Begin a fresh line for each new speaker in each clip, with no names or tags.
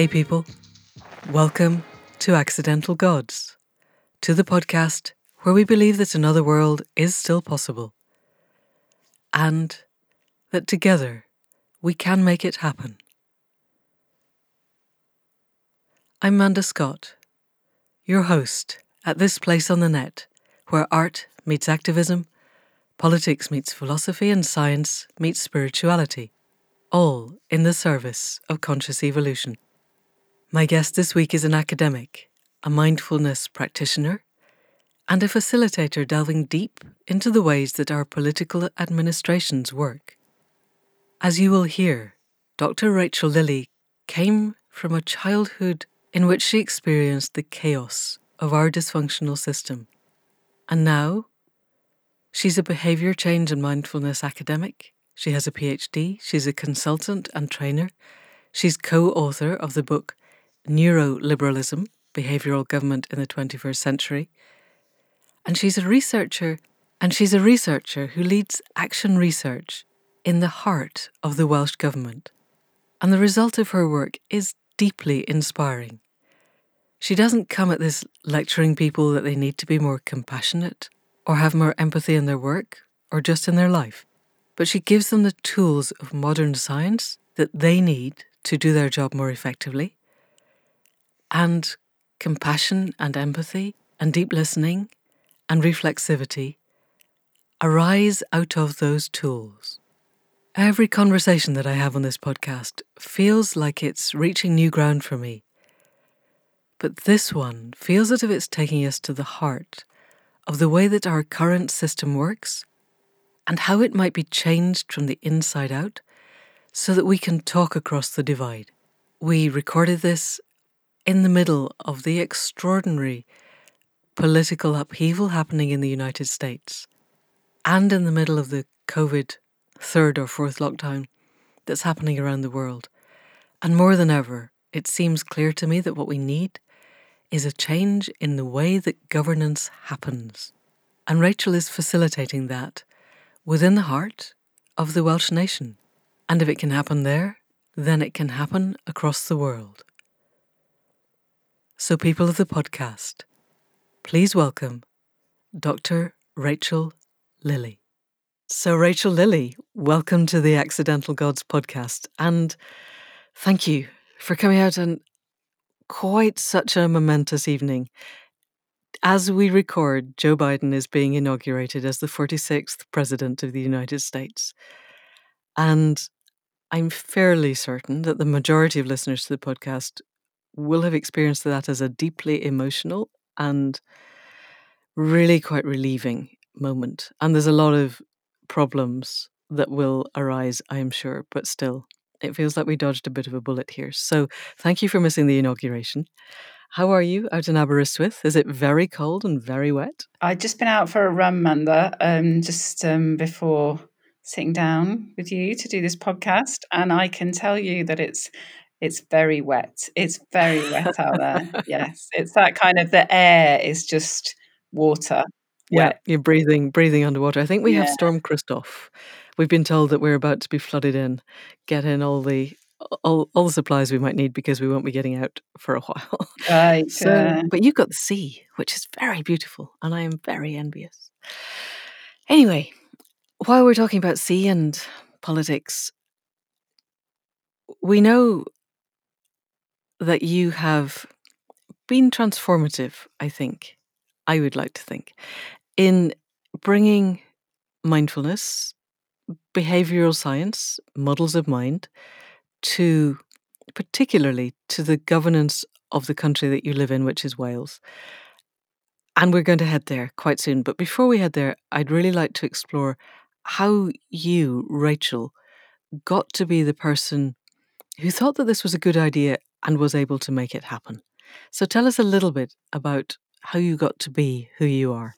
Hey, people. Welcome to Accidental Gods, to the podcast where we believe that another world is still possible and that together we can make it happen. I'm Manda Scott, your host at this place on the net where art meets activism, politics meets philosophy, and science meets spirituality, all in the service of conscious evolution. My guest this week is an academic, a mindfulness practitioner, and a facilitator delving deep into the ways that our political administrations work. As you will hear, Dr. Rachel Lilley came from a childhood in which she experienced the chaos of our dysfunctional system. And now, she's a behavior change and mindfulness academic. She has a PhD, she's a consultant and trainer. She's co author of the book Neuroliberalism Behavioral Government in the 21st Century. And she's a researcher, and she's a researcher who leads action research in the heart of the Welsh Government. And the result of her work is deeply inspiring. She doesn't come at this lecturing people that they need to be more compassionate or have more empathy in their work or just in their life, but she gives them the tools of modern science that they need to do their job more effectively and compassion and empathy and deep listening and reflexivity arise out of those tools. Every conversation that I have on this podcast feels like it's reaching new ground for me. But this one feels as if it's taking us to the heart of the way that our current system works and how it might be changed from the inside out so that we can talk across the divide. We recorded this in the middle of the extraordinary political upheaval happening in the United States and in the middle of the COVID third or fourth lockdown that's happening around the world. And more than ever, it seems clear to me that what we need is a change in the way that governance happens. And Rachel is facilitating that within the heart of the Welsh nation. And if it can happen there, then it can happen across the world. So, people of the podcast, please welcome Dr. Rachel Lilley. So, Rachel Lilley, welcome to the Accidental Gods podcast. And thank you for coming out on quite such a momentous evening. As we record, Joe Biden is being inaugurated as the 46th President of the United States. And I'm fairly certain that the majority of listeners to the podcast will have experienced that as a deeply emotional and really quite relieving moment. And there's a lot of problems that will arise, I am sure, but still, it feels like we dodged a bit of a bullet here. So thank you for missing the inauguration. How are you out in Aberystwyth? Is it very cold and very wet?
I've just been out for a run, Manda, um, just um, before sitting down with you to do this podcast, and I can tell you that it's it's very wet. It's very wet out there. Yes, it's that kind of the air is just water.
Yeah, wet. you're breathing breathing underwater. I think we yeah. have Storm Christoph. We've been told that we're about to be flooded in. Get in all the all, all the supplies we might need because we won't be getting out for a while.
Right.
so, but you've got the sea, which is very beautiful, and I am very envious. Anyway, while we're talking about sea and politics, we know that you have been transformative, I think, I would like to think, in bringing mindfulness, behavioral science, models of mind, to particularly to the governance of the country that you live in, which is Wales. And we're going to head there quite soon. But before we head there, I'd really like to explore how you, Rachel, got to be the person who thought that this was a good idea and was able to make it happen. So tell us a little bit about how you got to be who you are.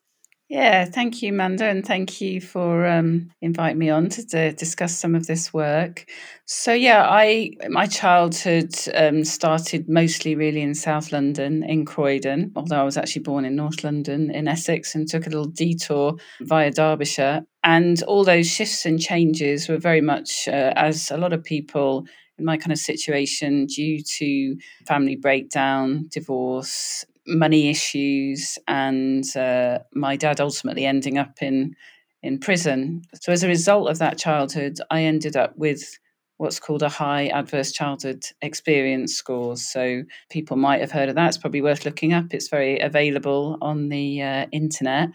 Yeah, thank you, Manda, and thank you for um, inviting me on to, discuss some of this work. So, yeah, I my childhood um, started mostly really in South London, in Croydon, although I was actually born in North London, in Essex, and took a little detour via Derbyshire. And all those shifts and changes were very much, uh, as a lot of people in my kind of situation due to family breakdown, divorce, money issues, and uh, my dad ultimately ending up in in prison. So as a result of that childhood, I ended up with what's called a high adverse childhood experience score. So people might have heard of that. It's probably worth looking up. It's very available on the uh, internet.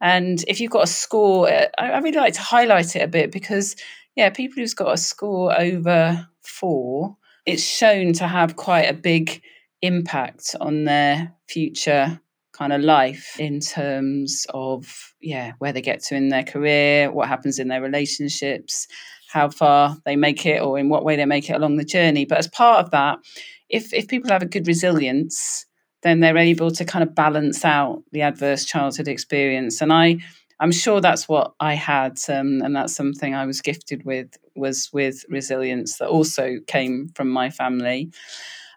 And if you've got a score, uh, I, really like to highlight it a bit because, yeah, people who's got a score over four, it's shown to have quite a big impact on their future kind of life in terms of yeah where they get to in their career what happens in their relationships how far they make it or in what way they make it along the journey. But as part of that if if people have a good resilience then they're able to kind of balance out the adverse childhood experience. And i i'm sure that's what i had um, and that's something i was gifted with was with resilience that also came from my family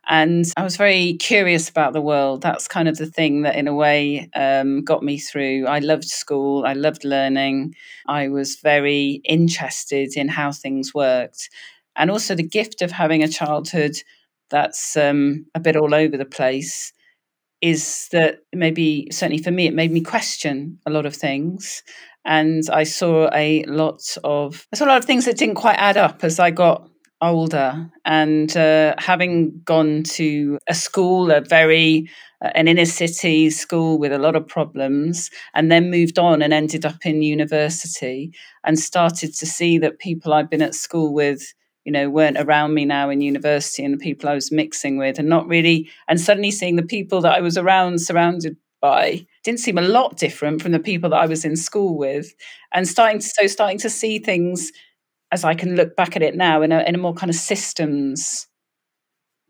and I was very curious about the world. That's kind of the thing that, in a way, um, got me through. I loved school, I loved learning, I was very interested in how things worked. And also the gift of having a childhood that's um, a bit all over the place is that maybe, certainly for me, it made me question a lot of things. And I saw a lot of I saw a lot of things that didn't quite add up as I got older and uh, having gone to a school, a very uh, an inner city school with a lot of problems, and then moved on and ended up in university and started to see that people I'd been at school with you know weren't around me now in university and the people I was mixing with and not really and suddenly seeing the people that I was around surrounded by didn't seem a lot different from the people that I was in school with and starting to, so starting to see things as I can look back at it now in a, in a more kind of systems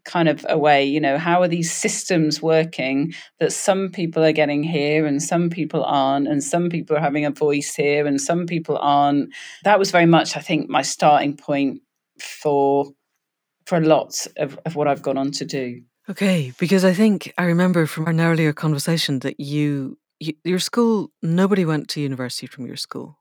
kind of a way you know how are these systems working that some people are getting here and some people aren't and some people are having a voice here and some people aren't. That was very much i think my starting point for for a lot of, of what i've gone on to do
okay because i think i remember from an earlier conversation that you, you your school nobody went to university from your school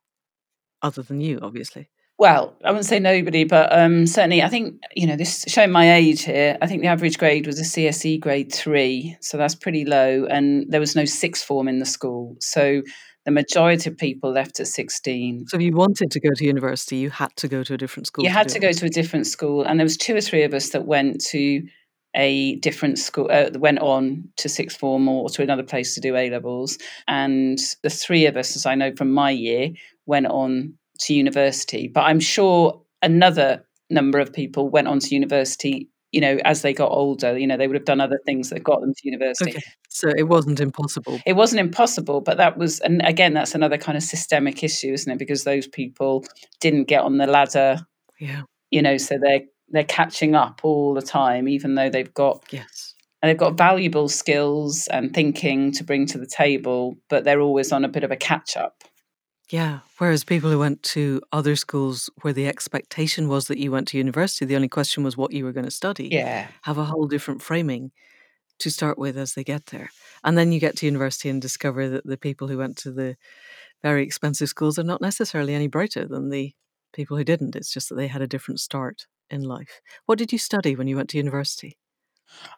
other than you obviously
well, I wouldn't say nobody, but um, certainly I think, you know, this showing my age here, I think the average grade was a CSE grade three. So that's pretty low. And there was no sixth form in the school. So the majority of people left at 16.
So if you wanted to go to university, you had to go to a different school.
You had to, to go to a different school. And there was two or three of us that went to a different school, uh, went on to sixth form or to another place to do A levels. And the three of us, as I know from my year, went on to university, but I'm sure another number of people went on to university you know as they got older you know they would have done other things that got them to university. Okay.
so it wasn't impossible.
It wasn't impossible but that was and again that's another kind of systemic issue isn't it? Because those people didn't get on the ladder
yeah.
you know so they're they're catching up all the time even though they've got
yes.
and they've got valuable skills and thinking to bring to the table but they're always on a bit of a catch up
yeah. Whereas people who went to other schools where the expectation was that you went to university, the only question was what you were going to study,
yeah.
have a whole different framing to start with as they get there. And then you get to university and discover that the people who went to the very expensive schools are not necessarily any brighter than the people who didn't. It's just that they had a different start in life. What did you study when you went to university?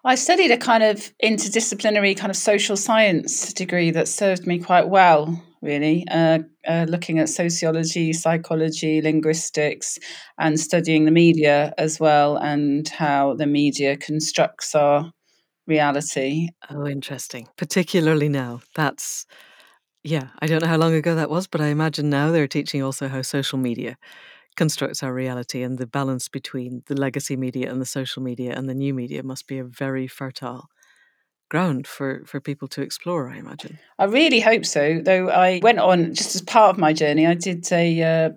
I studied a kind of interdisciplinary kind of social science degree that served me quite well really, uh, uh, looking at sociology, psychology, linguistics, and studying the media as well, and how the media constructs our reality.
Oh, interesting. Particularly now. That's, yeah, I don't know how long ago that was, but I imagine now they're teaching also how social media constructs our reality and the balance between the legacy media and the social media and the new media must be a very fertile ground for for people to explore i imagine.
I really hope so though i went on just as part of my journey i did a uh,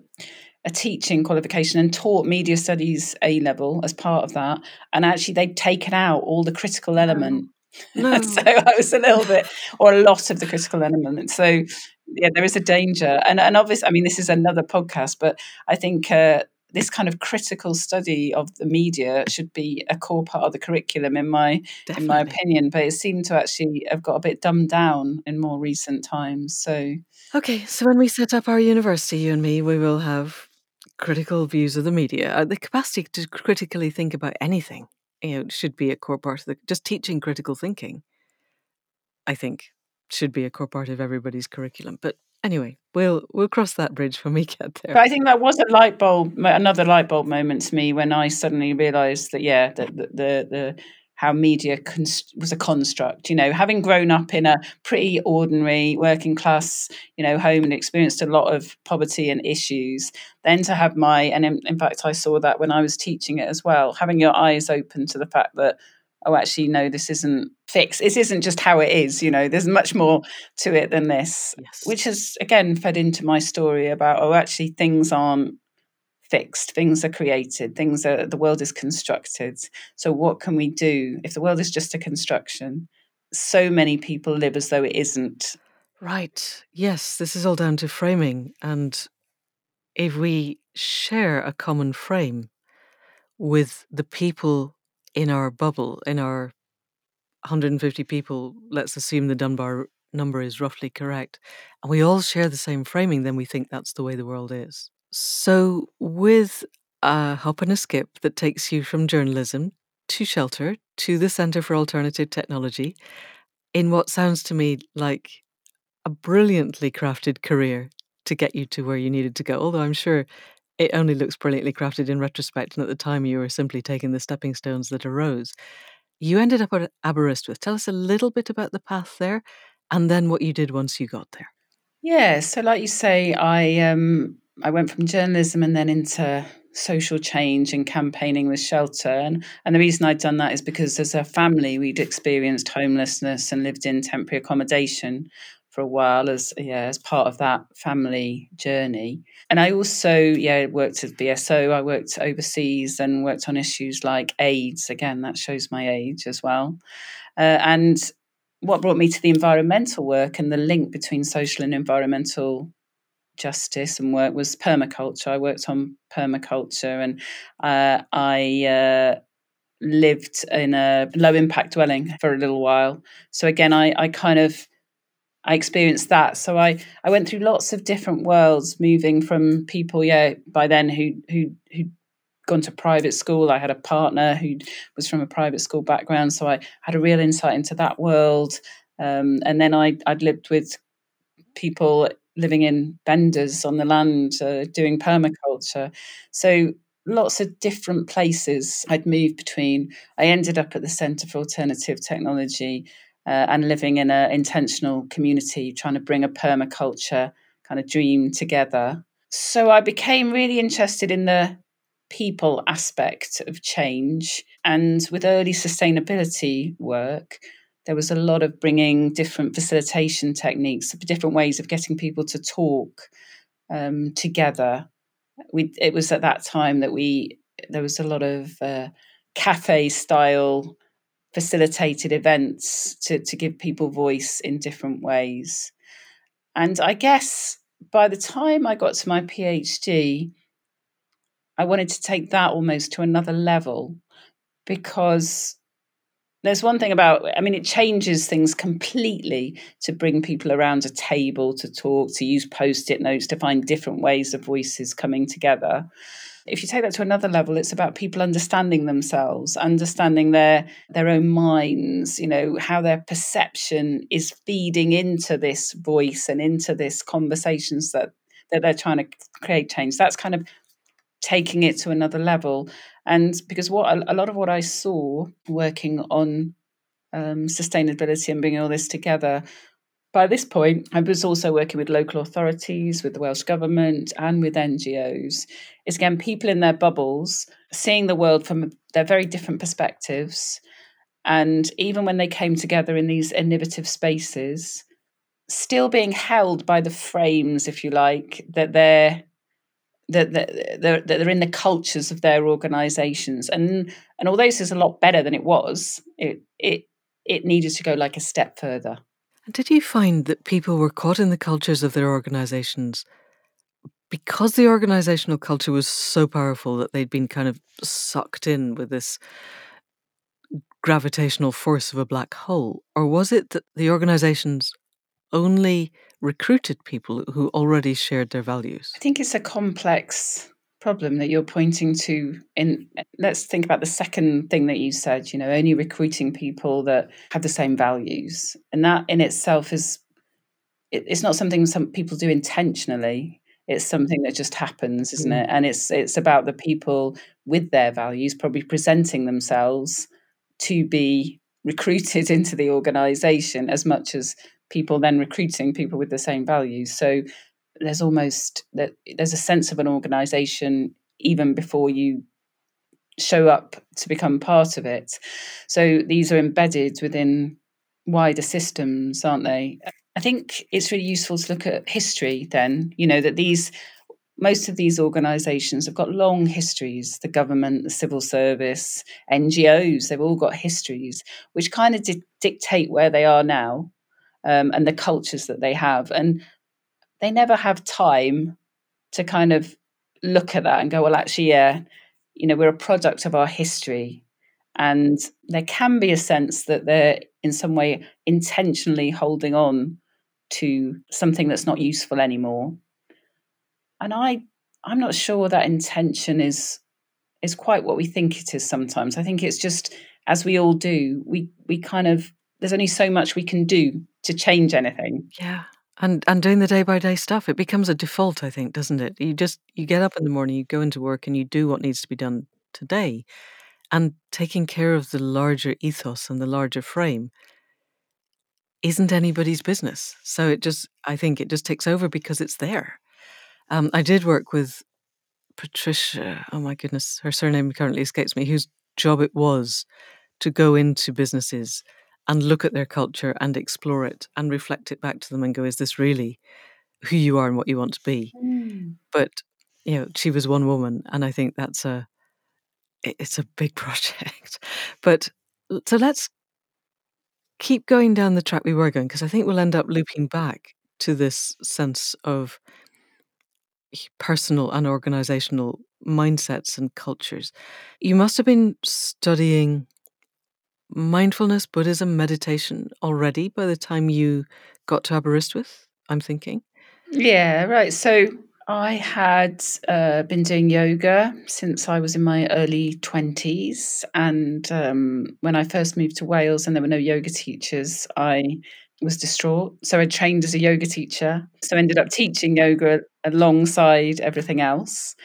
a teaching qualification and taught media studies a level as part of that and actually they'd taken out all the critical element.
No.
so i was a little bit or a lot of the critical element so yeah there is a danger and and obviously i mean this is another podcast but i think uh, this kind of critical study of the media should be a core part of the curriculum in my Definitely. in my opinion but it seemed to actually have got a bit dumbed down in more recent times so
okay so when we set up our university you and me we will have critical views of the media, uh, the capacity to critically think about anything, you know, should be a core part of the just teaching critical thinking. I think should be a core part of everybody's curriculum. But anyway, we'll we'll cross that bridge when we get there.
But I think that was a light bulb, another light bulb moment to me when I suddenly realised that yeah, that the, the the how media const- was a construct. You know, having grown up in a pretty ordinary working class, you know, home and experienced a lot of poverty and issues, then to have my and in, in fact I saw that when I was teaching it as well, having your eyes open to the fact that oh actually no this isn't fixed. This isn't just how it is you know there's much more to it than this yes. which has again fed into my story about oh actually things aren't fixed. Things are created. Things are the world is constructed. So what can we do? If the world is just a construction so many people live as though it isn't.
Right. Yes this is all down to framing. And if we share a common frame with the people in our bubble in our 150 people let's assume the dunbar number is roughly correct and we all share the same framing then we think that's the way the world is. So, with a hop and a skip that takes you from journalism to shelter to the Centre for Alternative Technology, in what sounds to me like a brilliantly crafted career to get you to where you needed to go, although I'm sure it only looks brilliantly crafted in retrospect, and at the time you were simply taking the stepping stones that arose. You ended up at Aberystwyth. Tell us a little bit about the path there and then what you did once you got there.
Yeah, so like you say, I um, I went from journalism and then into social change and campaigning with shelter. And, and the reason I'd done that is because as a family, we'd experienced homelessness and lived in temporary accommodation for a while as yeah as part of that family journey. And I also yeah worked at VSO. I worked overseas and worked on issues like AIDS. Again, that shows my age as well. Uh, and what brought me to the environmental work and the link between social and environmental justice and work was permaculture. I worked on permaculture and uh, I uh, lived in a low impact dwelling for a little while. So again, I, I kind of I experienced that. So I, I went through lots of different worlds, moving from people, yeah, by then who who who gone to private school. I had a partner who was from a private school background, so I had a real insight into that world. Um, and then I I'd lived with people living in benders on the land, uh, doing permaculture. So lots of different places I'd moved between. I ended up at the Centre for Alternative Technology uh, and living in an intentional community, trying to bring a permaculture kind of dream together. So I became really interested in the people aspect of change. And with early sustainability work, there was a lot of bringing different facilitation techniques, different ways of getting people to talk um, together. We, it was at that time that we there was a lot of uh, cafe style facilitated events to, to give people voice in different ways. And I guess by the time I got to my PhD, I wanted to take that almost to another level because there's one thing about i mean it changes things completely to bring people around a table to talk to use post-it notes to find different ways of voices coming together if you take that to another level it's about people understanding themselves understanding their their own minds you know how their perception is feeding into this voice and into this conversations that that they're trying to create change. That's kind of taking it to another level. And because what a, lot of what I saw working on um, sustainability and bringing all this together by this point, I was also working with local authorities, with the Welsh Government, and with NGOs. It's again people in their bubbles, seeing the world from their very different perspectives. And even when they came together in these innovative spaces, still being held by the frames, if you like, that they're that they're, they're in the cultures of their organizations and and although this is a lot better than it was it it it needed to go like a step further
did you find that people were caught in the cultures of their organizations because the organizational culture was so powerful that they'd been kind of sucked in with this gravitational force of a black hole or was it that the organizations only recruited people who already shared their values?
I think it's a complex problem that you're pointing to in let's think about the second thing that you said you know only recruiting people that have the same values. And that in itself is it, it's not something some people do intentionally. It's something that just happens isn't mm. it and it's it's about the people with their values probably presenting themselves to be recruited into the organization as much as people then recruiting people with the same values. So there's almost there's a sense of an organization even before you show up to become part of it. So these are embedded within wider systems aren't they? I think it's really useful to look at history then you know that these most of these organizations have got long histories the government the civil service ngos they've all got histories which kind of di- dictate where they are now um, and the cultures that they have. And they never have time to kind of look at that and go, well, actually, yeah, you know, we're a product of our history. And there can be a sense that they're in some way intentionally holding on to something that's not useful anymore. And I I'm not sure that intention is is quite what we think it is sometimes. I think it's just as we all do, we we kind of there's only so much we can do to change anything.
Yeah. And and doing the day by day stuff, it becomes a default, I think, doesn't it? You just you get up in the morning, you go into work, and you do what needs to be done today, and taking care of the larger ethos and the larger frame isn't anybody's business. So it just, I think, it just takes over because it's there. Um, I did work with Patricia. Oh my goodness, her surname currently escapes me. Whose job it was to go into businesses and look at their culture and explore it and reflect it back to them and go, is this really who you are and what you want to be? Mm. But you know, she was one woman, and I think that's a it's a big project. But so let's keep going down the track we were going because I think we'll end up looping back to this sense of personal and organizational mindsets and cultures. You must have been studying mindfulness, Buddhism, meditation already by the time you got to Aberystwyth, I'm thinking?
Yeah, right. So I had uh, been doing yoga since I was in my early 20s. And um, when I first moved to Wales and there were no yoga teachers, I was distraught. So I trained as a yoga teacher. So I ended up teaching yoga alongside everything else.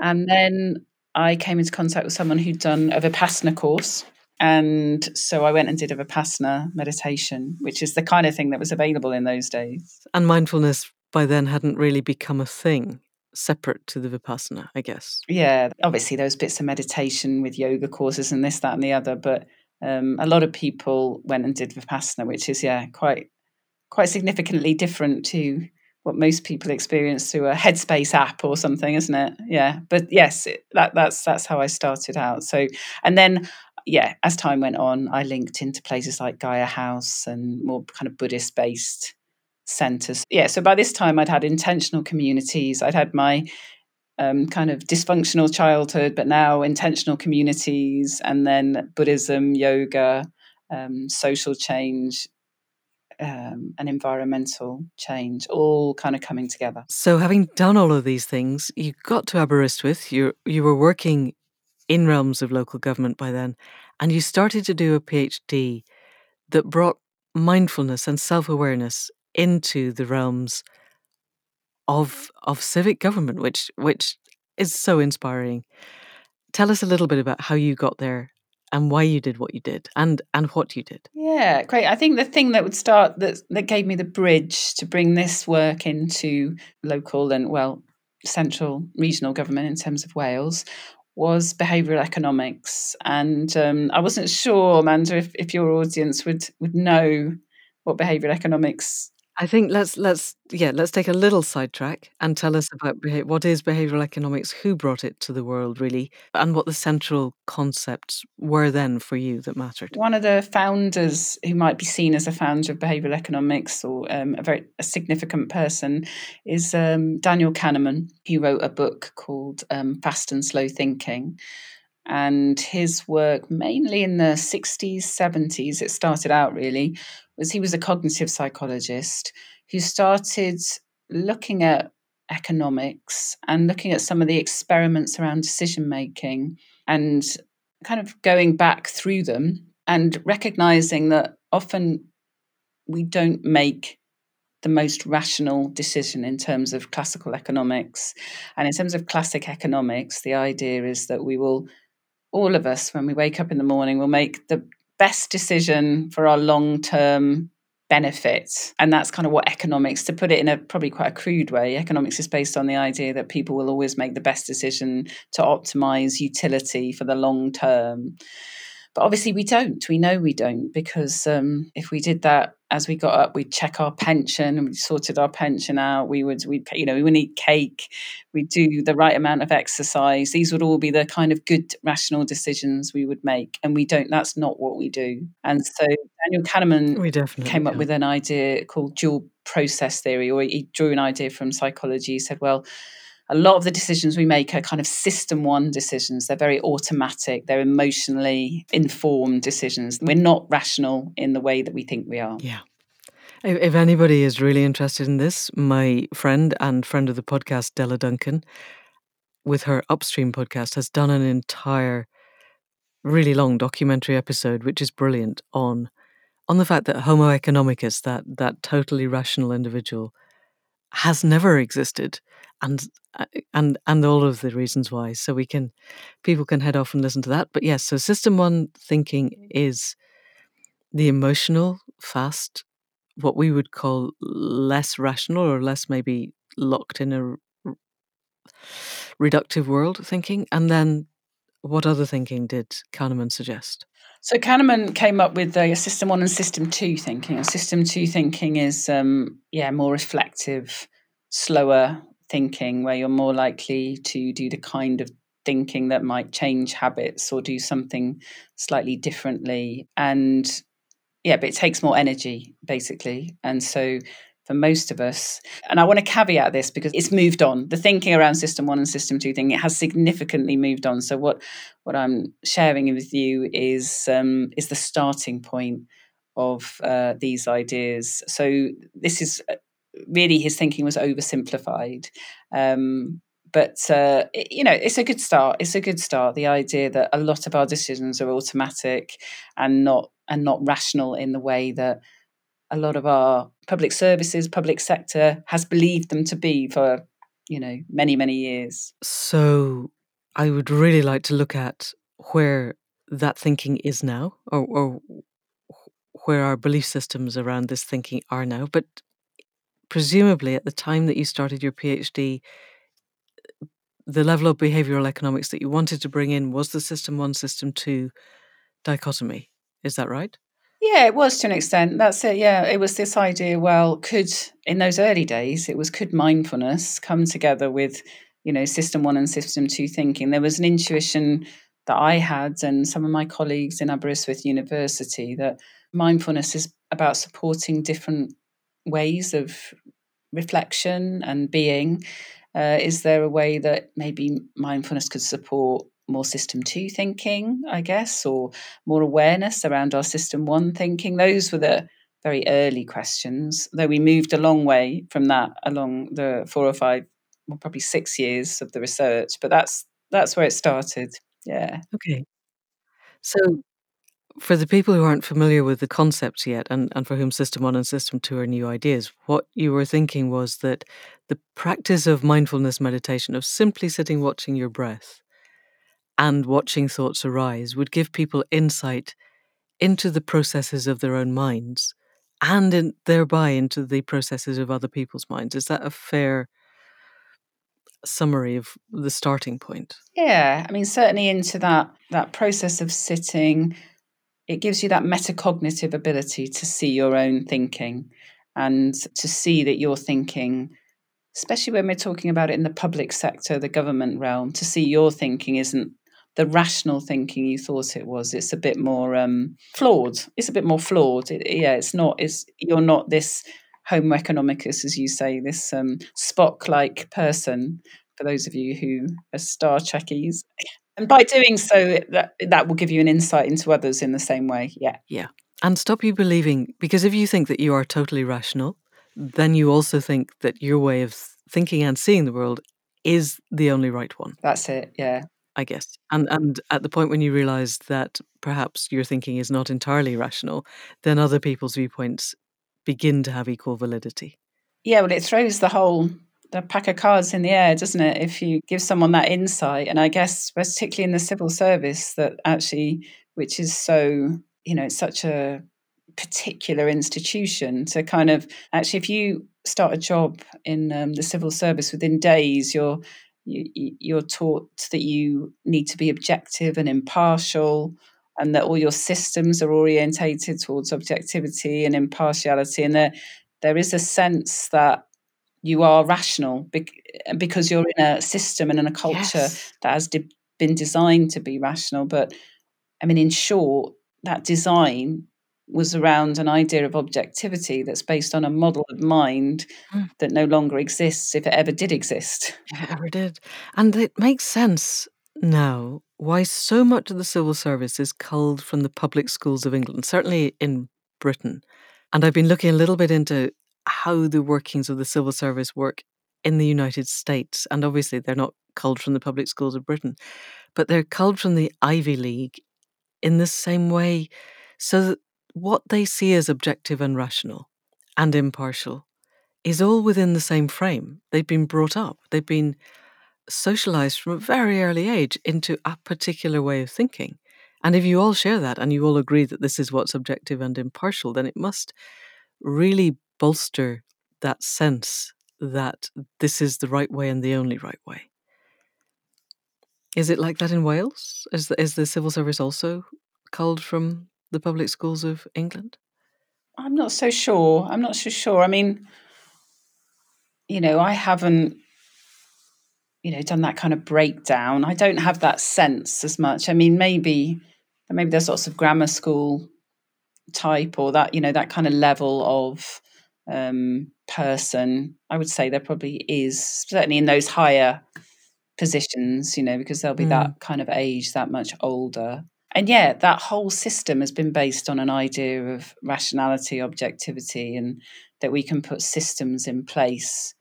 And then I came into contact with someone who'd done a Vipassana course and so I went and did a Vipassana meditation, which is the kind of thing that was available in those days.
And mindfulness by then hadn't really become a thing separate to the Vipassana, I guess.
Yeah, obviously those bits of meditation with yoga courses and this, that, and the other, but um, a lot of people went and did Vipassana, which is yeah quite quite significantly different to what most people experience through a Headspace app or something, isn't it? Yeah, but yes, it, that that's that's how I started out. So, and then yeah, as time went on, I linked into places like Gaia House and more kind of Buddhist based centers. Yeah, so by this time, I'd had intentional communities. I'd had my um, kind of dysfunctional childhood, but now intentional communities, and then Buddhism, yoga, um, social change, um, and environmental change, all kind of coming together.
So, having done all of these things, you got to Aberystwyth. You you were working in realms of local government by then, and you started to do a PhD that brought mindfulness and self awareness into the realms of of civic government, which which is so inspiring. Tell us a little bit about how you got there and why you did what you did and and what you did.
Yeah, great. I think the thing that would start that that gave me the bridge to bring this work into local and well central regional government in terms of Wales was behavioural economics, and um, I wasn't sure, Amanda, if, if your audience would would know what behavioural economics.
I think let's let's yeah let's take a little sidetrack and tell us about what is behavioural economics, who brought it to the world really, and what the central concepts were then for you that mattered.
One of the founders, who might be seen as a founder of behavioural economics or um, a very a significant person, is um, Daniel Kahneman. He wrote a book called um, Fast and Slow Thinking. And his work, mainly in the 60s, 70s, it started out really, was he was a cognitive psychologist who started looking at economics and looking at some of the experiments around decision making and kind of going back through them and recognizing that often we don't make the most rational decision in terms of classical economics. And in terms of classic economics, the idea is that we will, all of us, when we wake up in the morning, will make the best decision for our long term benefit. And that's kind of what economics, to put it in a probably quite a crude way, economics is based on the idea that people will always make the best decision to optimize utility for the long term. But obviously, we don't. We know we don't because um, if we did that as we got up, we'd check our pension and we sorted our pension out. We would, we you know, we would eat cake. We'd do the right amount of exercise. These would all be the kind of good, rational decisions we would make, and we don't. That's not what we do. And so Daniel Kahneman
we definitely
came up with an idea called dual process theory, or he drew an idea from psychology. He said, well a lot of the decisions we make are kind of system one decisions. They're very automatic, they're emotionally informed decisions. We're not rational in the way that we think we are.
Yeah. If anybody is really interested in this, my friend and friend of the podcast, Della Duncan, with her Upstream podcast, has done an entire, really long documentary episode, which is brilliant on on the fact that Homo economicus, that that totally rational individual, has never existed and uh, and and all of the reasons why so we can people can head off and listen to that. But yes so system one thinking is the emotional fast what we would call less rational or less maybe locked in a reductive world thinking. And then what other thinking did kahneman suggest?
So Kahneman came up with a system one and system two thinking. And system two thinking is, um, yeah, more reflective, slower thinking, where you're more likely to do the kind of thinking that might change habits or do something slightly differently. And yeah, but it takes more energy, basically. And so for most of us. And I want to caveat this because it's moved on. The thinking around system one and system two thing, it has significantly moved on. So what what I'm sharing with you is um, is the starting point of uh, these ideas. So this is uh, really his thinking was oversimplified. Um, but uh, it, you know, it's a good start. It's a good start. The idea that a lot of our decisions are automatic and not and not rational in the way that a lot of our public services, public sector has believed them to be for, you know, many, many years.
So I would really like to look at where that thinking is now or, or where our belief systems around this thinking are now. But presumably at the time that you started your PhD, the level of behavioral economics that you wanted to bring in was the system one, system two dichotomy. Is that right?
Yeah, it was to an extent. That's it. Yeah, it was this idea. Well, could in those early days, it was could mindfulness come together with, you know, system one and system two thinking? There was an intuition that I had, and some of my colleagues in Aberystwyth University, that mindfulness is about supporting different ways of reflection and being. Uh, is there a way that maybe mindfulness could support more system two thinking, I guess, or more awareness around our system one thinking. Those were the very early questions, though we moved a long way from that along the four or five, well, probably six years of the research. But that's that's where it started. Yeah.
Okay. So for the people who aren't familiar with the concepts yet and, and for whom System 1 and System 2 are new ideas, what you were thinking was that the practice of mindfulness meditation, of simply sitting watching your breath, and watching thoughts arise would give people insight into the processes of their own minds and in, thereby into the processes of other people's minds. Is that a fair summary of the starting point?
Yeah, I mean certainly into that that process of sitting it gives you that metacognitive ability to see your own thinking and to see that you're thinking especially when we're talking about it in the public sector, the government realm, to see your thinking isn't the rational thinking you thought it was. It's a bit more um, flawed. It's a bit more flawed. It, yeah, it's not. It's you're not this Homo economicus, as you say, this um, Spock-like person. For those of you who are Star Trekkies, and by doing so, that that will give you an insight into others in the same way. Yeah,
yeah, and stop you believing because if you think that you are totally rational, then you also think that your way of thinking and seeing the world is the only right one.
That's it, yeah.
I guess. And and at the point when you realize that perhaps your thinking is not entirely rational, then other people's viewpoints begin to have equal validity.
Yeah, well, it throws the whole the pack of cards in the air, doesn't it? If you give someone that insight, and I guess particularly in the civil service, that actually, which is so, you know, such a particular institution to kind of actually, if you start a job in um, the civil service within days, you're you, you're taught that you need to be objective and impartial and that all your systems are orientated towards objectivity and impartiality and there there is a sense that you are rational because you're in a system and in a culture yes. that has de- been designed to be rational but i mean in short that design was around an idea of objectivity that's based on a model of mind mm. that no longer exists if it ever did exist.
If it ever did. And it makes sense now why so much of the civil service is culled from the public schools of England, certainly in Britain. And I've been looking a little bit into how the workings of the civil service work in the United States. And obviously, they're not culled from the public schools of Britain, but they're culled from the Ivy League in the same way. So what they see as objective and rational and impartial is all within the same frame. They've been brought up, they've been socialized from a very early age into a particular way of thinking. And if you all share that and you all agree that this is what's objective and impartial, then it must really bolster that sense that this is the right way and the only right way. Is it like that in Wales? Is the, is the civil service also culled from the public schools of England?
I'm not so sure. I'm not so sure. I mean, you know, I haven't, you know, done that kind of breakdown. I don't have that sense as much. I mean, maybe, maybe there's lots of grammar school type or that, you know, that kind of level of um, person. I would say there probably is certainly in those higher positions, you know, because they'll be mm. that kind of age, that much older and yeah, that whole system has been based on an idea of rationality, objectivity, and that we can put systems in place.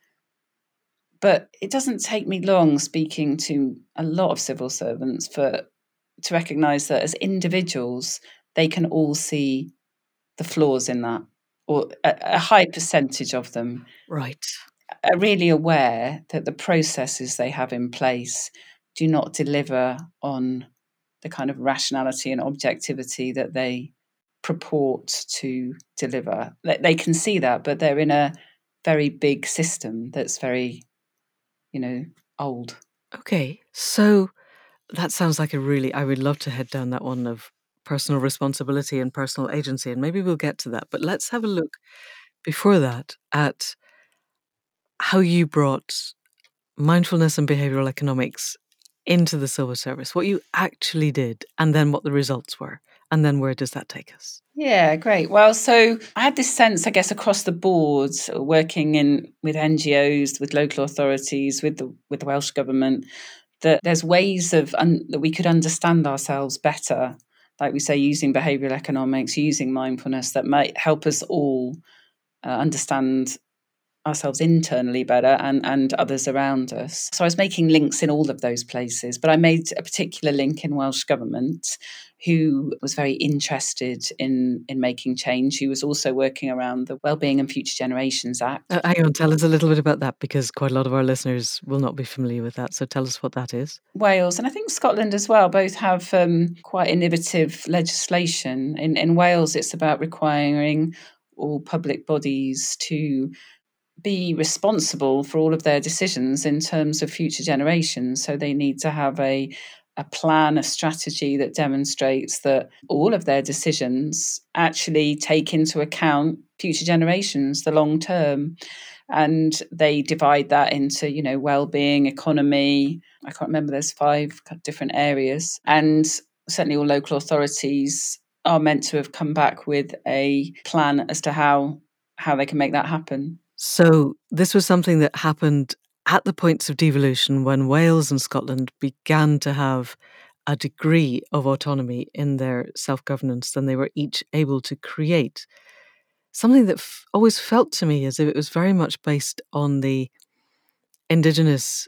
But it doesn't take me long speaking to a lot of civil servants for to recognise that as individuals, they can all see the flaws in that, or a, a high percentage of them.
Right.
Are really aware that the processes they have in place do not deliver on the kind of rationality and objectivity that they purport to deliver. They can see that, but they're in a very big system that's very, you know, old.
Okay. So that sounds like a really, I would love to head down that one of personal responsibility and personal agency, and maybe we'll get to that. But let's have a look before that at how you brought mindfulness and behavioral economics into the civil service, what you actually did, and then what the results were. And then where does that take us?
Yeah, great. Well, so I had this sense, I guess, across the board, working in with NGOs, with local authorities, with the with the Welsh government, that there's ways of un- that we could understand ourselves better, like we say, using behavioural economics, using mindfulness, that might help us all uh, understand ourselves internally better and, and others around us. So I was making links in all of those places, but I made a particular link in Welsh Government who was very interested in, in making change. He was also working around the Wellbeing and Future Generations Act.
Uh, hang on, tell us a little bit about that because quite a lot of our listeners will not be familiar with that. So tell us what that is.
Wales, and I think Scotland as well, both have um, quite innovative legislation. In, in Wales, it's about requiring all public bodies to be responsible for all of their decisions in terms of future generations. So they need to have a a plan, a strategy that demonstrates that all of their decisions actually take into account future generations, the long term. And they divide that into, you know, well-being, economy. I can't remember. There's five different areas, and certainly all local authorities are meant to have come back with a plan as to how how they can make that happen.
So, this was something that happened at the points of devolution when Wales and Scotland began to have a degree of autonomy in their self governance than they were each able to create. Something that f- always felt to me as if it was very much based on the indigenous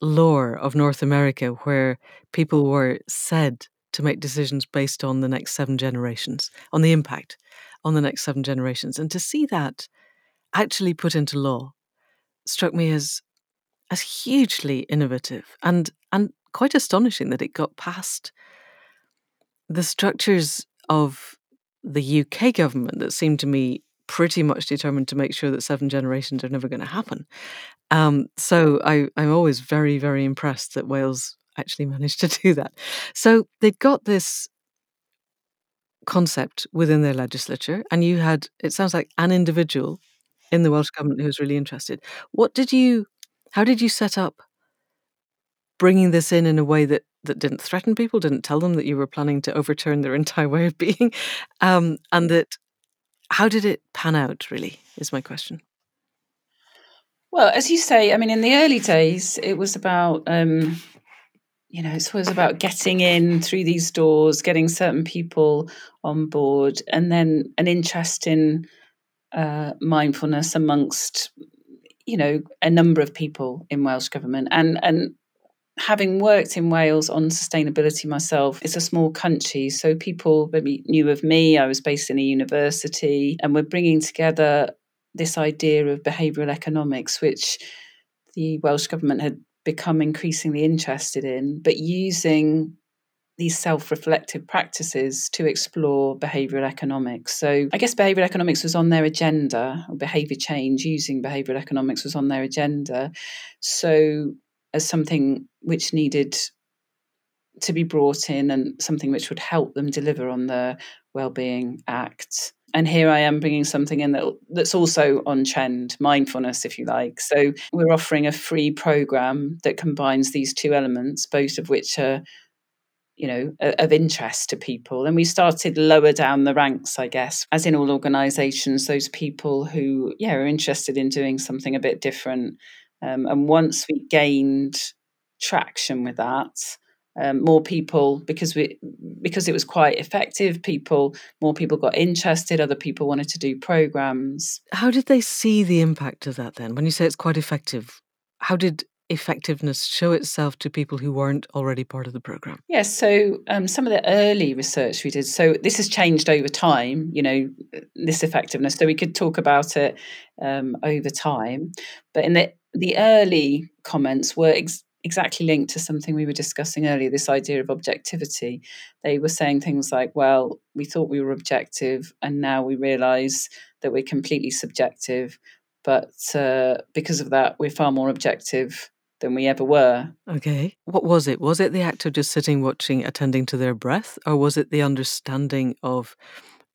lore of North America where people were said to make decisions based on the next seven generations, on the impact on the next seven generations. And to see that actually put into law struck me as as hugely innovative and and quite astonishing that it got past the structures of the UK government that seemed to me pretty much determined to make sure that seven generations are never going to happen. Um, so I, I'm always very, very impressed that Wales actually managed to do that. So they'd got this concept within their legislature, and you had, it sounds like, an individual in the Welsh government who was really interested. What did you, how did you set up bringing this in in a way that that didn't threaten people, didn't tell them that you were planning to overturn their entire way of being, um, and that how did it pan out? Really, is my question.
Well, as you say, I mean, in the early days, it was about um, you know, it was about getting in through these doors, getting certain people on board, and then an interest in uh, mindfulness amongst you know a number of people in Welsh government, and and having worked in Wales on sustainability myself, it's a small country, so people maybe knew of me. I was based in a university, and we're bringing together this idea of behavioural economics, which the Welsh government had become increasingly interested in, but using these self reflective practices to explore behavioral economics. So, I guess behavioral economics was on their agenda, or behavior change using behavioral economics was on their agenda. So, as something which needed to be brought in and something which would help them deliver on the Wellbeing Act and here I am bringing something in that that's also on trend, mindfulness, if you like. So we're offering a free program that combines these two elements, both of which are, you know, of interest to people. And we started lower down the ranks, I guess, as in all organisations, those people who, yeah, are interested in doing something a bit different. Um, and once we gained traction with that, um, more people because we because it was quite effective people more people got interested other people wanted to do programs
how did they see the impact of that then when you say it's quite effective how did effectiveness show itself to people who weren't already part of the program
yes so um, some of the early research we did so this has changed over time you know this effectiveness so we could talk about it um, over time but in the the early comments were ex- exactly linked to something we were discussing earlier this idea of objectivity. They were saying things like, well, we thought we were objective, and now we realize that we're completely subjective. But uh, because of that, we're far more objective than we ever were.
Okay. What was it? Was it the act of just sitting, watching, attending to their breath, or was it the understanding of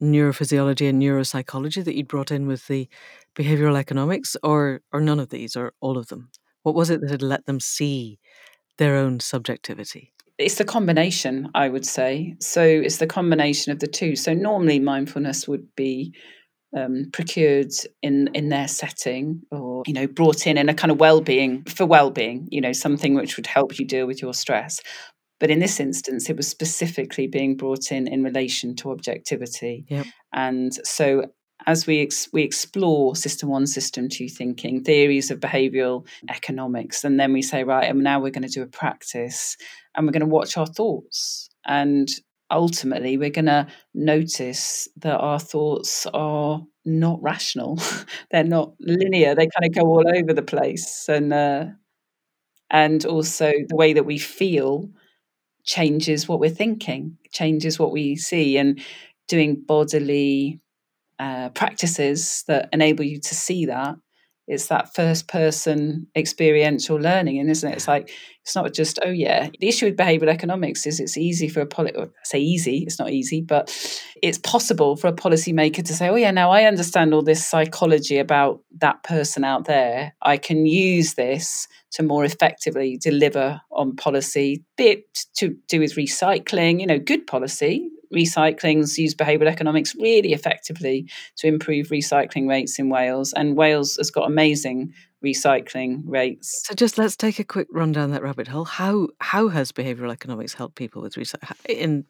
neurophysiology and neuropsychology that you brought in with the behavioral economics, or or none of these, or all of them? What was it that had let them see their own subjectivity?
It's the combination, I would say. So it's the combination of the two. So normally mindfulness would be um, procured in in their setting or you know brought in in a kind of well-being for well-being you know something which would help you deal with your stress. But in this instance it was specifically being brought in in relation to objectivity.
Yep.
and so as we ex- we explore system one, system two thinking, theories of behavioral economics, and then we say, right, and now we're going to do a practice, and we're going to watch our thoughts, and ultimately we're going to notice that our thoughts are not rational, they're not linear, they kind of go all over the place, and uh, and also the way that we feel changes what we're thinking, changes what we see, and doing bodily uh, practices that enable you to see that it's that first person experiential learning and isn't it? It's like it's not just oh yeah. The issue with behavioral economics is it's easy for a policy say easy it's not easy but it's possible for a policymaker to say oh yeah now i understand all this psychology about that person out there. I can use this to more effectively deliver on policy be it to do with recycling you know good policy recycling's used behavioural economics really effectively to improve recycling rates in Wales, and Wales has got amazing recycling rates.
So just let's take a quick run down that rabbit hole. How how has behavioural economics helped people with recycling? In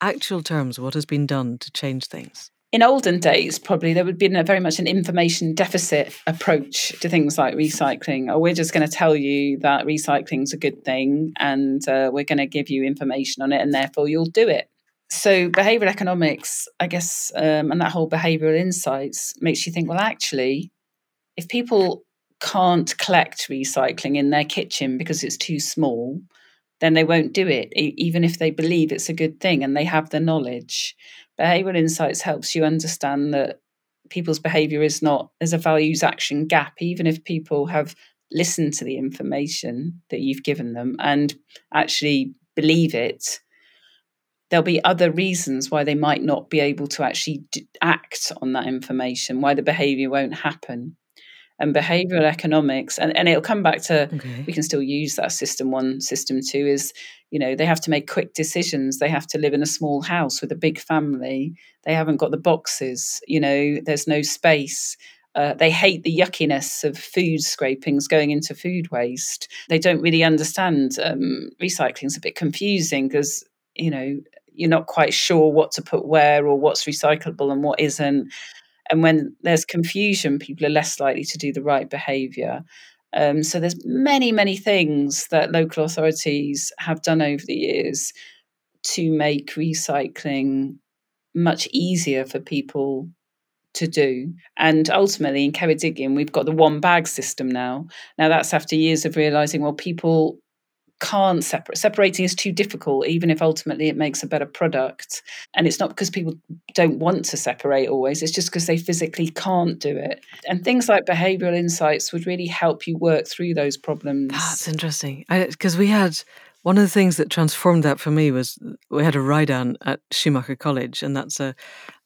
actual terms, what has been done to change things?
in olden days, probably there would be a very much an information deficit approach to things like recycling. Or oh, we're just going to tell you that recycling is a good thing, and uh, we're going to give you information on it, and therefore you'll do it. So behavioral economics, I guess, um, and that whole behavioral insights makes you think. Well, actually, if people can't collect recycling in their kitchen because it's too small, then they won't do it, even if they believe it's a good thing and they have the knowledge. Behavioral insights helps you understand that people's behavior is not, there's a values action gap, even if people have listened to the information that you've given them and actually believe it. There'll be other reasons why they might not be able to actually act on that information, why the behavior won't happen and behavioral economics and, and it'll come back to okay. we can still use that system one system two is you know they have to make quick decisions. They have to live in a small house with a big family. They haven't got the boxes you know there's no space. Uh, they hate the yuckiness of food scrapings going into food waste. They don't really understand um, recycling is a bit confusing because you know you're not quite sure what to put where or what's recyclable and what isn't and when there's confusion, people are less likely to do the right behaviour. Um, so there's many, many things that local authorities have done over the years to make recycling much easier for people to do. And ultimately, in Ceredigion, we've got the one bag system now. Now, that's after years of realizing, well, people can't separate. Separating is too difficult, even if ultimately it makes a better product. And it's not because people don't want to separate always, it's just because they physically can't do it. And things like behavioral insights would really help you work through those problems.
That's interesting. Because we had one of the things that transformed that for me was we had a Ridan at Schumacher College, and that's a,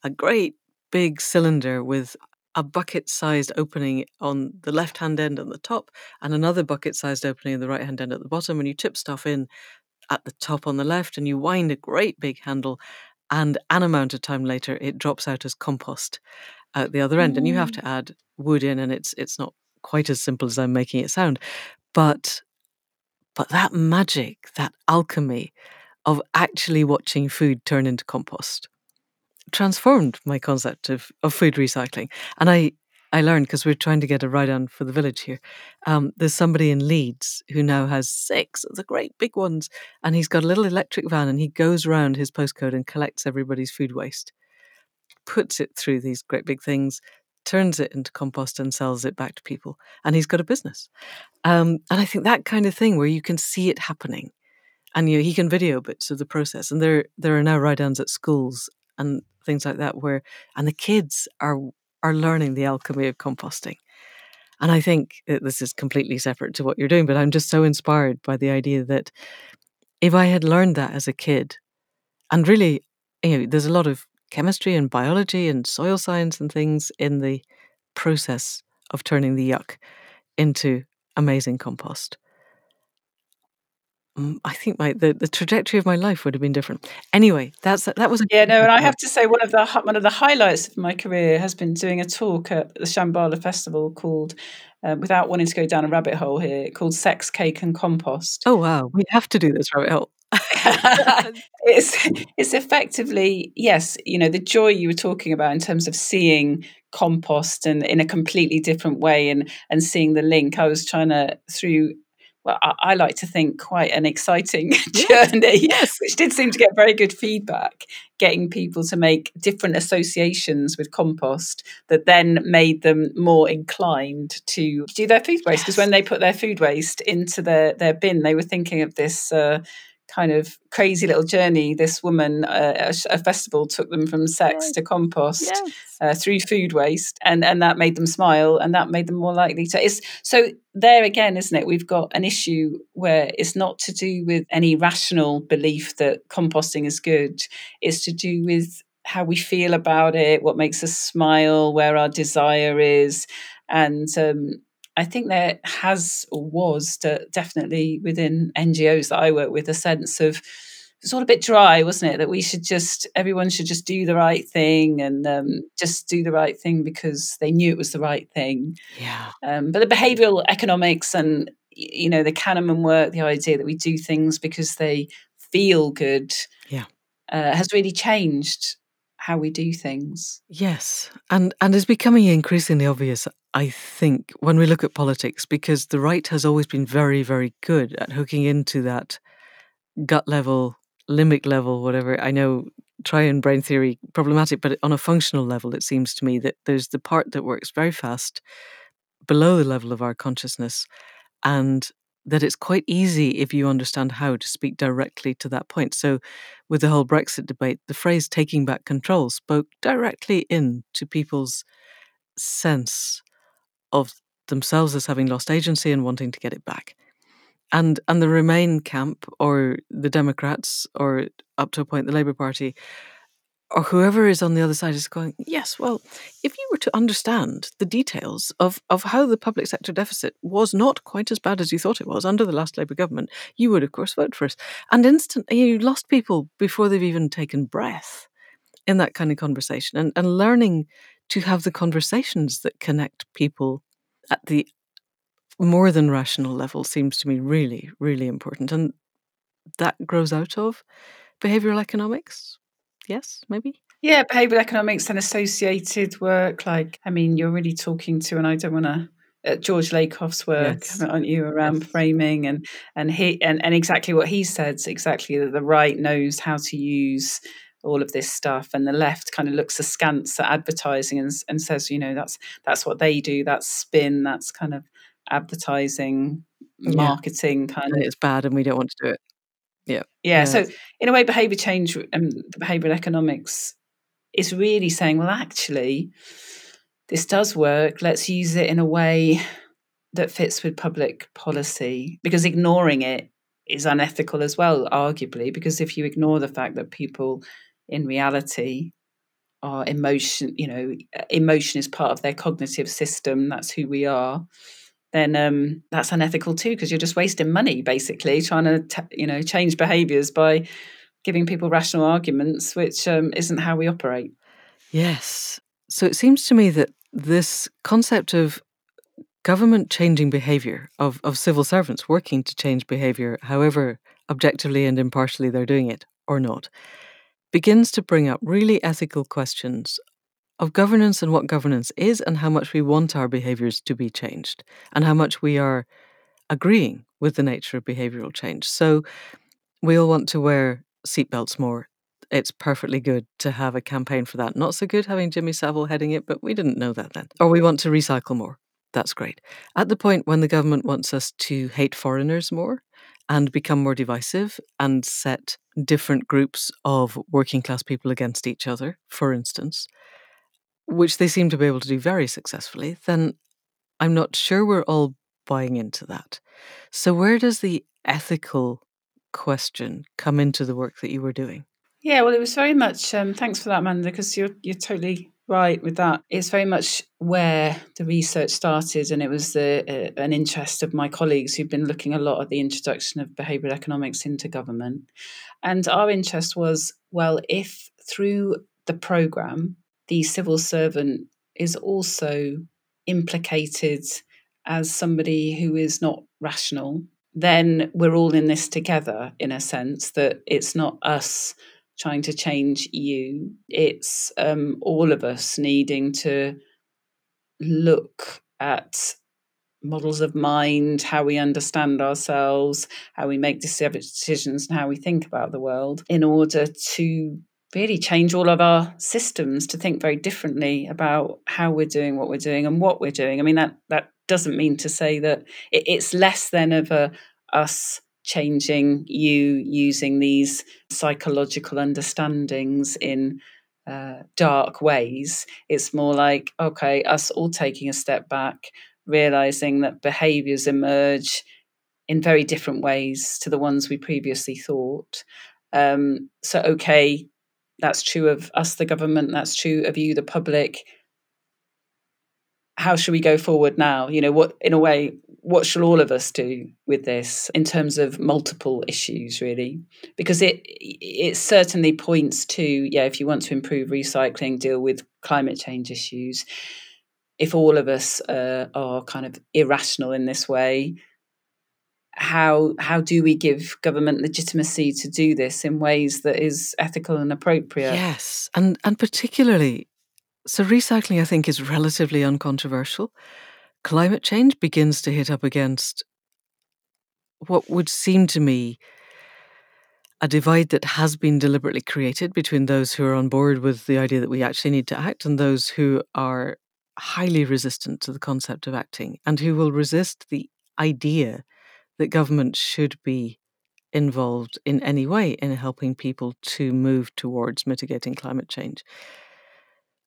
a great big cylinder with a bucket sized opening on the left hand end at the top and another bucket sized opening in the right hand end at the bottom. And you tip stuff in at the top on the left and you wind a great big handle. And an amount of time later, it drops out as compost at the other end. Mm. And you have mm. to add wood in, and it's it's not quite as simple as I'm making it sound. But but that magic, that alchemy of actually watching food turn into compost transformed my concept of, of food recycling. And I, I learned because we're trying to get a Ridan for the village here. Um, there's somebody in Leeds who now has six of the great big ones, and he's got a little electric van, and he goes around his postcode and collects everybody's food waste, puts it through these great big things, turns it into compost, and sells it back to people. And he's got a business. Um, and I think that kind of thing where you can see it happening, and you know, he can video bits of the process. And there there are now Ridans at schools and things like that where and the kids are are learning the alchemy of composting. And i think uh, this is completely separate to what you're doing but i'm just so inspired by the idea that if i had learned that as a kid and really you know there's a lot of chemistry and biology and soil science and things in the process of turning the yuck into amazing compost I think my the, the trajectory of my life would have been different. Anyway, that's that was a
yeah. No, and I have to say one of the one of the highlights of my career has been doing a talk at the Shambala Festival called, uh, without wanting to go down a rabbit hole here, called "Sex, Cake, and Compost."
Oh wow, we have to do this rabbit hole.
it's it's effectively yes, you know the joy you were talking about in terms of seeing compost and in a completely different way and and seeing the link. I was trying to through well, I, I, like to think quite an exciting yes, journey, yes. which did seem to get very good feedback, getting people to make different associations with compost that then made them more inclined to do their food waste. Because yes. when they put their food waste into their, their bin, they were thinking of this. Uh, kind of crazy little journey. This woman, uh, a, a, festival, took them from sex to compost yes. uh, through food waste, and and that made them smile, and that made them more likely to. It's so there again, isn't it? We've got an issue where it's not to do with any rational belief that composting is good. It's to do with how we feel about it, what makes us smile, where our desire is, and um, I think there has or was definitely within NGOs that I work with a sense of it's all a bit dry, wasn't it? That we should just everyone should just do the right thing and um, just do the right thing because they knew it was the right thing.
Yeah.
Um, but the behavioural economics and you know the Kahneman work, the idea that we do things because they feel good,
yeah,
uh, has really changed how we do things.
Yes, and and it's becoming increasingly obvious. I think when we look at politics, because the right has always been very, very good at hooking into that gut level, limbic level, whatever. I know triune brain theory problematic, but on a functional level, it seems to me that there's the part that works very fast below the level of our consciousness, and that it's quite easy if you understand how to speak directly to that point. So, with the whole Brexit debate, the phrase taking back control spoke directly into people's sense of themselves as having lost agency and wanting to get it back. And and the Remain camp or the Democrats or up to a point the Labour Party or whoever is on the other side is going, yes, well, if you were to understand the details of, of how the public sector deficit was not quite as bad as you thought it was under the last Labour government, you would, of course, vote for us. And instantly, you lost people before they've even taken breath in that kind of conversation and, and learning to have the conversations that connect people at the more than rational level seems to me really, really important. And that grows out of behavioral economics yes, maybe?
Yeah, behavioral economics and associated work. Like, I mean, you're really talking to, and I don't want to. Uh, George Lakoff's work, yes. aren't you, around yes. framing and and he and, and exactly what he said, exactly that the right knows how to use all of this stuff and the left kind of looks askance at advertising and, and says you know that's that's what they do that's spin that's kind of advertising marketing
yeah.
kind
and of it's bad and we don't want to do it yeah.
Yeah. So in a way, behavior change um, and the behavioral economics is really saying, well, actually, this does work. Let's use it in a way that fits with public policy because ignoring it is unethical as well, arguably, because if you ignore the fact that people in reality are emotion, you know, emotion is part of their cognitive system, that's who we are. Then um, that's unethical too because you're just wasting money basically trying to t- you know change behaviors by giving people rational arguments which um, isn't how we operate.
Yes. So it seems to me that this concept of government changing behavior of, of civil servants working to change behavior however objectively and impartially they're doing it or not begins to bring up really ethical questions of governance and what governance is, and how much we want our behaviors to be changed, and how much we are agreeing with the nature of behavioral change. So we all want to wear seatbelts more. It's perfectly good to have a campaign for that. Not so good having Jimmy Savile heading it, but we didn't know that then. Or we want to recycle more. That's great. At the point when the government wants us to hate foreigners more and become more divisive and set different groups of working class people against each other, for instance, which they seem to be able to do very successfully, then I'm not sure we're all buying into that. So, where does the ethical question come into the work that you were doing?
Yeah, well, it was very much. Um, thanks for that, Amanda, because you're you're totally right with that. It's very much where the research started, and it was the uh, an interest of my colleagues who've been looking a lot at the introduction of behavioural economics into government, and our interest was well, if through the program the civil servant is also implicated as somebody who is not rational, then we're all in this together in a sense that it's not us trying to change you, it's um, all of us needing to look at models of mind, how we understand ourselves, how we make decisions, and how we think about the world in order to really change all of our systems to think very differently about how we're doing what we're doing and what we're doing. I mean that that doesn't mean to say that it, it's less than of a us changing you using these psychological understandings in uh, dark ways. It's more like okay, us all taking a step back, realizing that behaviors emerge in very different ways to the ones we previously thought. Um, so okay, that's true of us, the government. That's true of you, the public. How should we go forward now? You know, what, in a way, what shall all of us do with this in terms of multiple issues, really? Because it it certainly points to yeah, if you want to improve recycling, deal with climate change issues. If all of us uh, are kind of irrational in this way, how how do we give government legitimacy to do this in ways that is ethical and appropriate?
Yes, and and particularly, so recycling I think is relatively uncontroversial. Climate change begins to hit up against what would seem to me a divide that has been deliberately created between those who are on board with the idea that we actually need to act and those who are highly resistant to the concept of acting and who will resist the idea that government should be involved in any way in helping people to move towards mitigating climate change.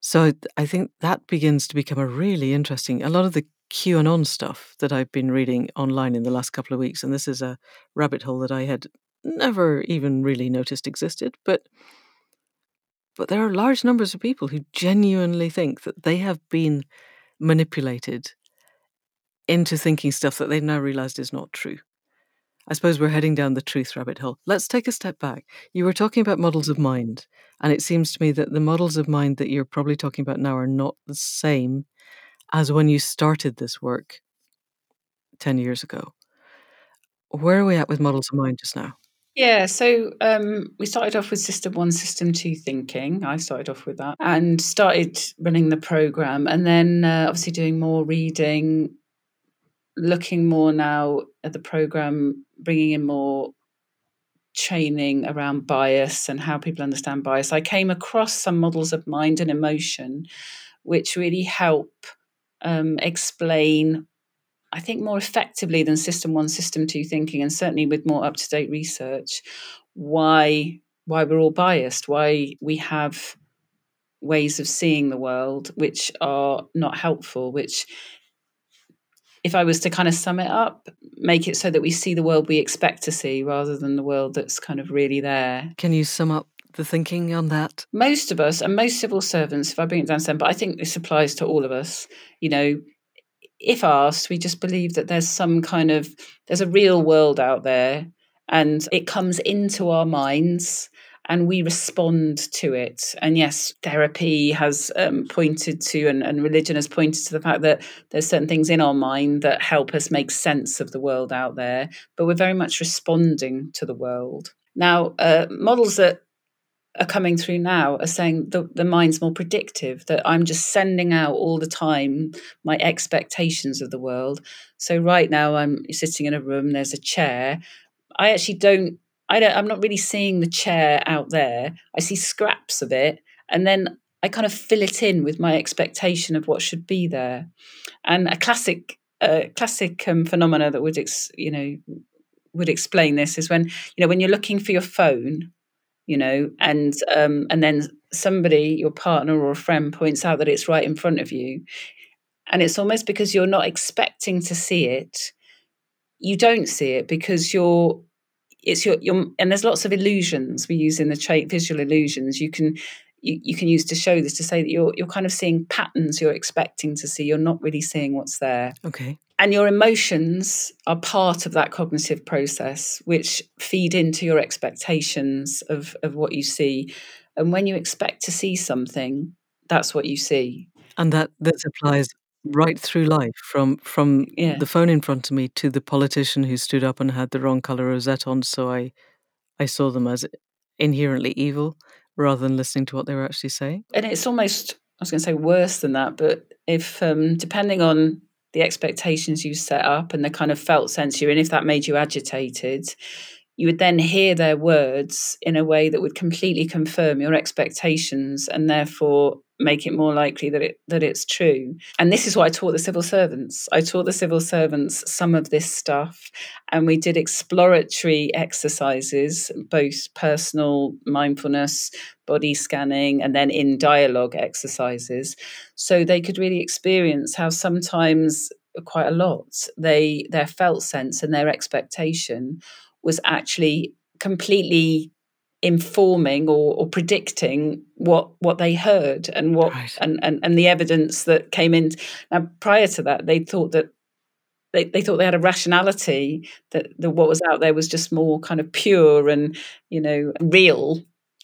So I think that begins to become a really interesting. A lot of the QAnon stuff that I've been reading online in the last couple of weeks, and this is a rabbit hole that I had never even really noticed existed, but but there are large numbers of people who genuinely think that they have been manipulated into thinking stuff that they've now realized is not true. I suppose we're heading down the truth rabbit hole. Let's take a step back. You were talking about models of mind, and it seems to me that the models of mind that you're probably talking about now are not the same as when you started this work 10 years ago. Where are we at with models of mind just now?
Yeah, so um, we started off with System One, System Two thinking. I started off with that and started running the program, and then uh, obviously doing more reading, looking more now at the program, bringing in more training around bias and how people understand bias. I came across some models of mind and emotion, which really help um, explain I think, more effectively than System One, System Two thinking, and certainly with more up to date research, why why we're all biased, why we have ways of seeing the world which are not helpful, which if I was to kind of sum it up, make it so that we see the world we expect to see rather than the world that's kind of really there.
Can you sum up the thinking on that?
Most of us, and most civil servants, if I bring it down to them, but I think this applies to all of us, you know, if asked, we just believe that there's some kind of there's a real world out there and it comes into our minds and we respond to it. And yes, therapy has um, pointed to, and, and, religion has pointed to the fact that there's certain things in our mind that help us make sense of the world out there, but we're very much responding to the world. Now, uh, models that are coming through now are saying the, the mind's more predictive, that I'm just sending out all the time my expectations of the world. So right now I'm sitting in a room, there's a chair. I actually don't I don't I'm not really seeing the chair out there. I see scraps of it and then I kind of fill it in with my expectation of what should be there. And a classic uh, classic um, phenomena that would ex, you know would explain this is when you know when you're looking for your phone you know and um, and then somebody your partner or a friend points out that it's right in front of you and it's almost because you're not expecting to see it you don't see it because you're it's your, your and there's lots of illusions. We use in the trait visual illusions. You can you, you can use to show this to say that you're you're kind of seeing patterns you're expecting to see. You're not really seeing what's there.
Okay.
And your emotions are part of that cognitive process, which feed into your expectations of, of what you see. And when you expect to see something, that's what you see.
And that this applies right through life, from from
yeah.
the phone in front of me to the politician who stood up and had the wrong color rosette on, so I I saw them as inherently evil rather than listening to what they were actually saying.
And it's almost I was going to say worse than that, but if um, depending on the expectations you set up and the kind of felt sense you're in, if that made you agitated, you would then hear their words in a way that would completely confirm your expectations and therefore make it more likely that it that it's true. And this is what I taught the civil servants. I taught the civil servants some of this stuff and we did exploratory exercises, both personal mindfulness, body scanning and then in dialogue exercises so they could really experience how sometimes quite a lot they their felt sense and their expectation was actually completely informing or, or, predicting what what they heard and what right. and, and and the evidence that came in. Now prior to that they thought that they, they thought they had a rationality that the what was out there was just more kind of pure and you know real.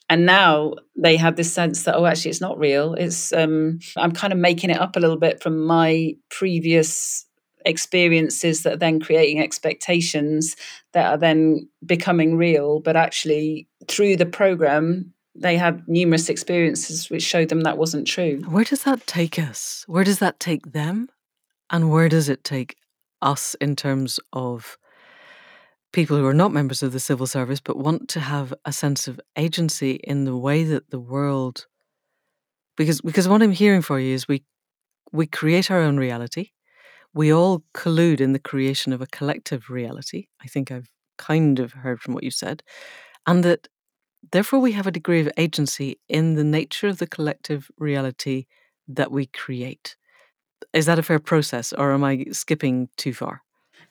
And now they have this sense that oh actually it's not real. It's um i'm kind of making it up a little bit from my previous experiences that are then creating expectations that are then becoming real. But actually, through the program, they had numerous experiences which showed them that wasn't true.
Where does that take us? Where does that take them? And where does it take us in terms of people who are not members of the civil service but want to have a sense of agency in the way that the world because because what I'm hearing for you is we we create our own reality. We all collude in the creation of a collective reality. I think I've kind of heard from what you said. And that therefore we have a degree of agency in the nature of the collective reality that we create. Is that a fair process or am I skipping too far?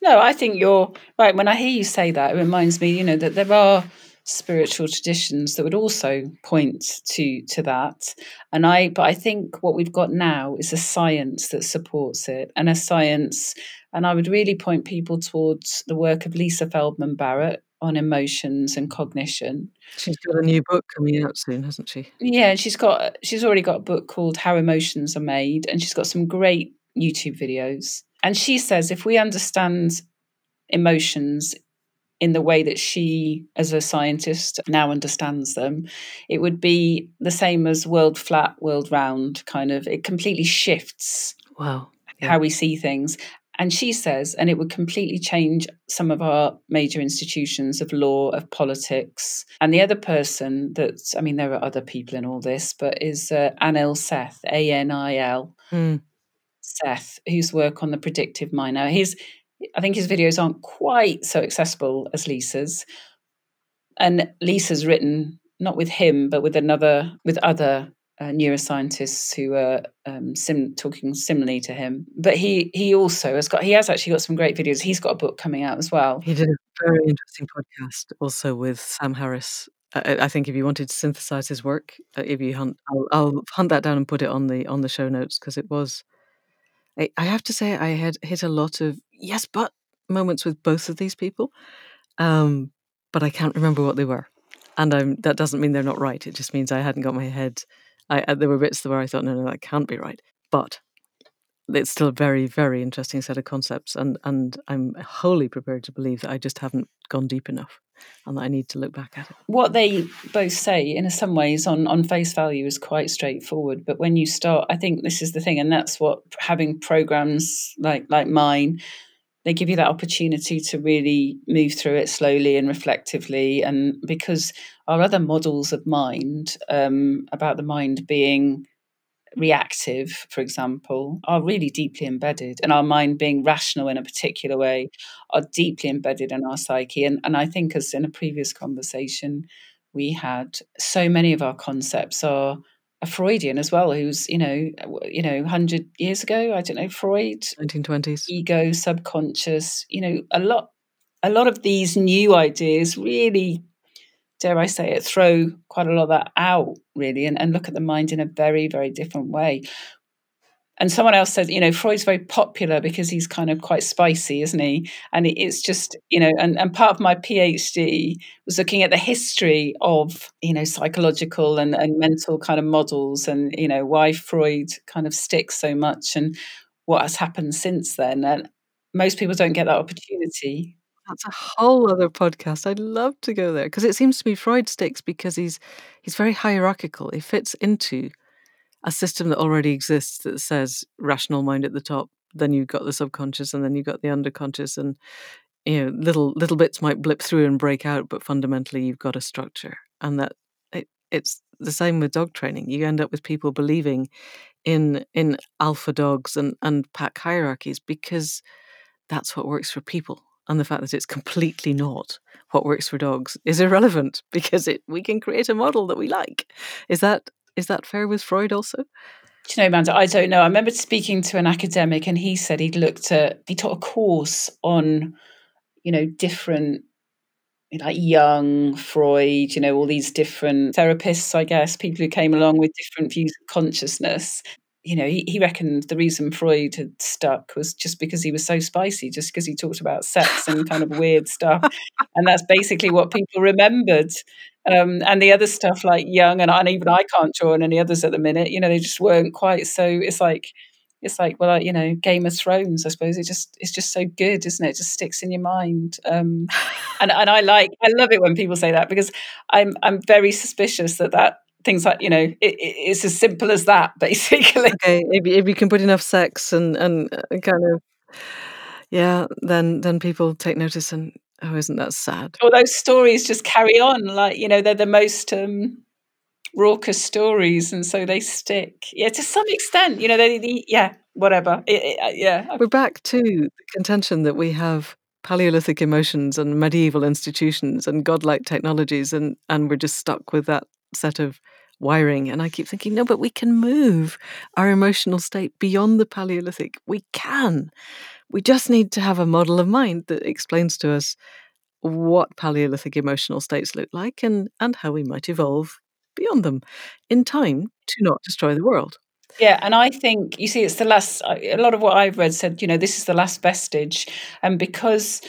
No, I think you're right. When I hear you say that, it reminds me, you know, that there are spiritual traditions that would also point to to that. And I but I think what we've got now is a science that supports it and a science and I would really point people towards the work of Lisa Feldman Barrett on emotions and cognition.
She's got a new book coming out soon, hasn't she?
Yeah, she's got she's already got a book called How Emotions Are Made and she's got some great YouTube videos and she says if we understand emotions in the way that she, as a scientist, now understands them, it would be the same as world flat, world round kind of. It completely shifts
wow.
Yeah. how we see things. And she says, and it would completely change some of our major institutions of law, of politics. And the other person that's, I mean, there are other people in all this, but is uh, Anil Seth, A N I L. Mm. Seth, whose work on the predictive mind. Now, his, I think his videos aren't quite so accessible as Lisa's. And Lisa's written not with him, but with another, with other uh, neuroscientists who are um, sim- talking similarly to him. But he he also has got he has actually got some great videos. He's got a book coming out as well.
He did a very interesting podcast also with Sam Harris. I, I think if you wanted to synthesize his work, uh, if you hunt, I'll, I'll, hunt that down and put it on the on the show notes because it was I, I have to say I had hit a lot of yes, but moments with both of these people, um, but I can't remember what they were, and I'm, that doesn't mean they're not right. It just means I hadn't got my head. I, uh, there were bits where I thought, no, no, that can't be right, but it's still a very, very interesting set of concepts, and and I'm wholly prepared to believe that I just haven't gone deep enough and that I need to look back at it.
What they both say, in some ways, on, on face value, is quite straightforward. But when you start, I think this is the thing, and that's what having programs like like mine, they give you that opportunity to really move through it slowly and reflectively. And because our other models of mind um, about the mind being reactive, for example, are really deeply embedded, and our mind being rational in a particular way are deeply embedded in our psyche. And, and I think, as in a previous conversation we had, so many of our concepts are a Freudian as well, who's you know, you know, hundred years ago, I don't know, Freud,
nineteen twenties,
ego, subconscious, you know, a lot, a lot of these new ideas really dare I say it, throw quite a lot of that out, really, and, and look at the mind in a very, very different way. And someone else said, you know, Freud's very popular because he's kind of quite spicy, isn't he? And it's just, you know, and, and part of my PhD was looking at the history of, you know, psychological and, and mental kind of models and, you know, why Freud kind of sticks so much and what has happened since then. And most people don't get that opportunity.
That's a whole other podcast. I'd love to go there because it seems to me Freud sticks because he's he's very hierarchical. He fits into a system that already exists that says rational mind at the top, then you've got the subconscious, and then you've got the underconscious, and you know little little bits might blip through and break out, but fundamentally you've got a structure, and that it, it's the same with dog training. You end up with people believing in in alpha dogs and and pack hierarchies because that's what works for people and the fact that it's completely not what works for dogs is irrelevant because it we can create a model that we like. Is that is that fair with Freud also?
Do you know, Amanda, I don't know. I remember speaking to an academic and he said he'd looked at he taught a course on, you know, different like Jung, Freud, you know, all these different therapists, I guess, people who came along with different views of consciousness you know, he, he reckoned the reason Freud had stuck was just because he was so spicy, just because he talked about sex and kind of weird stuff. And that's basically what people remembered. Um, and the other stuff like Jung and, and even I can't draw on any others at the minute, you know, they just weren't quite so. It's like, It's like, well, you know, Game of Thrones. I suppose it just it's just so good, isn't it? It just sticks in your mind. Um, and and I like I love it when people say that because I'm I'm very suspicious that that things like you know it, it's as simple as that basically.
Okay, if if you can put enough sex and and uh, kind of yeah, then then people take notice and oh, isn't that sad?
All those stories just carry on, like you know, they're the most um, raucous stories, and so they stick. Yeah, to some extent, you know, they, they yeah, whatever. It, it, uh, yeah,
we're back to the contention that we have Paleolithic emotions and medieval institutions and godlike technologies, and and we're just stuck with that set of wiring. And I keep thinking, no, but we can move our emotional state beyond the Paleolithic. We can. We just need to have a model of mind that explains to us what Paleolithic emotional states look like and, and how we might evolve beyond them in time to not destroy the world.
Yeah, and I think you see, it's the last. A lot of what I've read said, you know, this is the last vestige, and because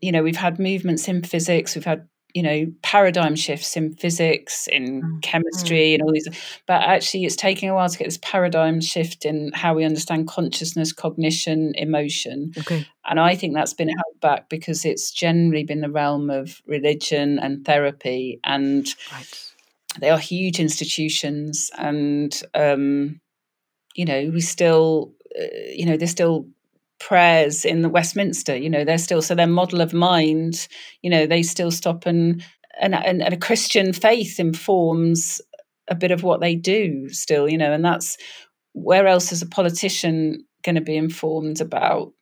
you know we've had movements in physics, we've had you know paradigm shifts in physics in mm. chemistry and all these but actually it's taking a while to get this paradigm shift in how we understand consciousness cognition emotion
okay.
and i think that's been held back because it's generally been the realm of religion and therapy and right. they are huge institutions and um, you know we still uh, you know they're still prayers in the Westminster. You know, they're still so their model of mind. You know, they still stop and and and, and a Christian faith informs a bit of what they do still. You know, and that's where else is a politician going to be informed about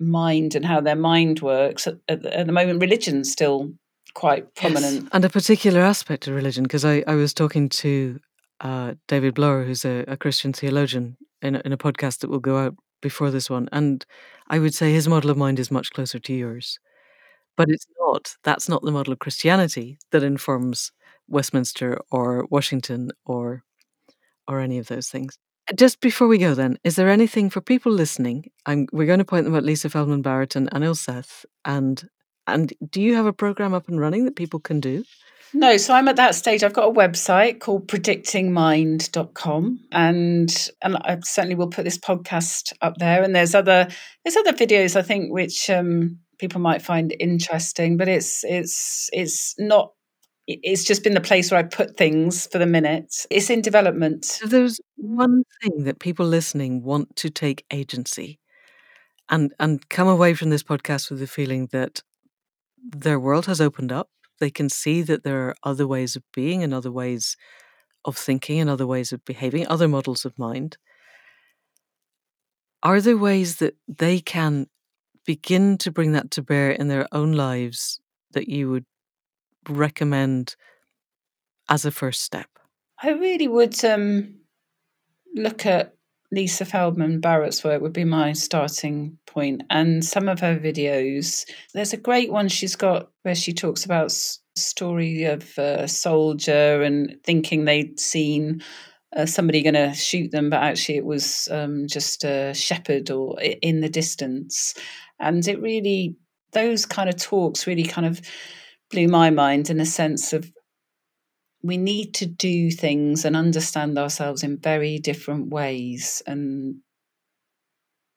mind and how their mind works at, at, at the moment religion's still quite prominent
yes. and a particular aspect of religion because I, I was talking to uh, david blower who's a, a christian theologian in a, in a podcast that will go out before this one, and I would say his model of mind is much closer to yours. But it's not. That's not the model of Christianity that informs Westminster or Washington or or any of those things. Uh, just before we go, then, is there anything for people listening? I'm, we're going to point them at Lisa Feldman Barrett and Anil Seth. And and do you have a program up and running that people can do?
No, so I'm at that stage. I've got a website called predictingmind.com and and I certainly will put this podcast up there and there's other there's other videos I think which um, people might find interesting, but it's it's it's not it's just been the place where I put things for the minute. It's in development.
If there's one thing that people listening want to take agency and and come away from this podcast with the feeling that their world has opened up they can see that there are other ways of being and other ways of thinking and other ways of behaving, other models of mind. Are there ways that they can begin to bring that to bear in their own lives that you would recommend as a first step?
I really would um, look at Lisa Feldman Barrett's work would be my starting point, and some of her videos. There's a great one she's got where she talks about story of a soldier and thinking they'd seen uh, somebody going to shoot them, but actually it was um, just a shepherd or in the distance, and it really those kind of talks really kind of blew my mind in a sense of we need to do things and understand ourselves in very different ways and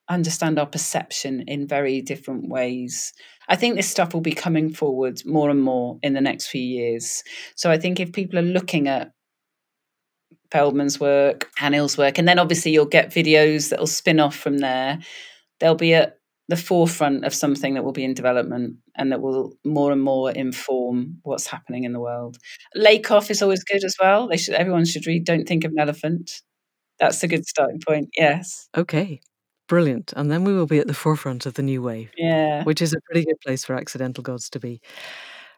understand our perception in very different ways. I think this stuff will be coming forward more and more in the next few years. So I think if people are looking at Feldman's work, Anil's work, and then obviously you'll get videos that will spin off from there, There'll be at the forefront of something that will be in development and that will more and more inform what's happening in the world. Lakoff is always good as well. They should everyone should read Don't Think of an Elephant. That's a good starting point. Yes.
Okay. Brilliant. And then we will be at the forefront of the new wave.
Yeah.
Which is a pretty good place for accidental gods to be.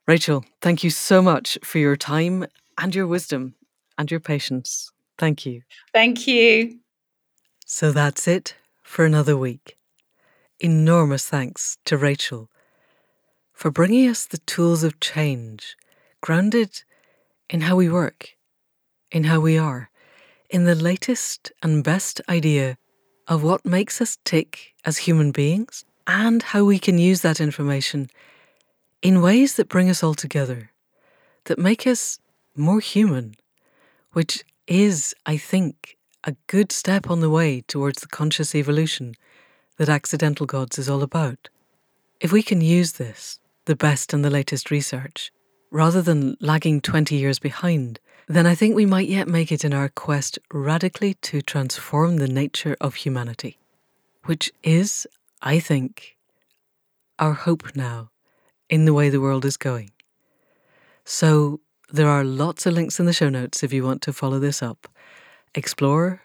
Rachel, thank you so much for your time and your wisdom and your patience. Thank you.
Thank you.
So that's it for another week. Enormous thanks to Rachel for bringing us the tools of change grounded in how we work, in how we are, in the latest and best idea of what makes us tick as human beings and how we can use that information in ways that bring us all together, that make us more human, which is, I think, a good step on the way towards the conscious evolution that Accidental Gods is all about. If we can use this, the best and the latest research, rather than lagging 20 years behind, then I think we might yet make it in our quest radically to transform the nature of humanity, which is, I think, our hope now in the way the world is going. So, there are lots of links in the show notes if you want to follow this up, explore,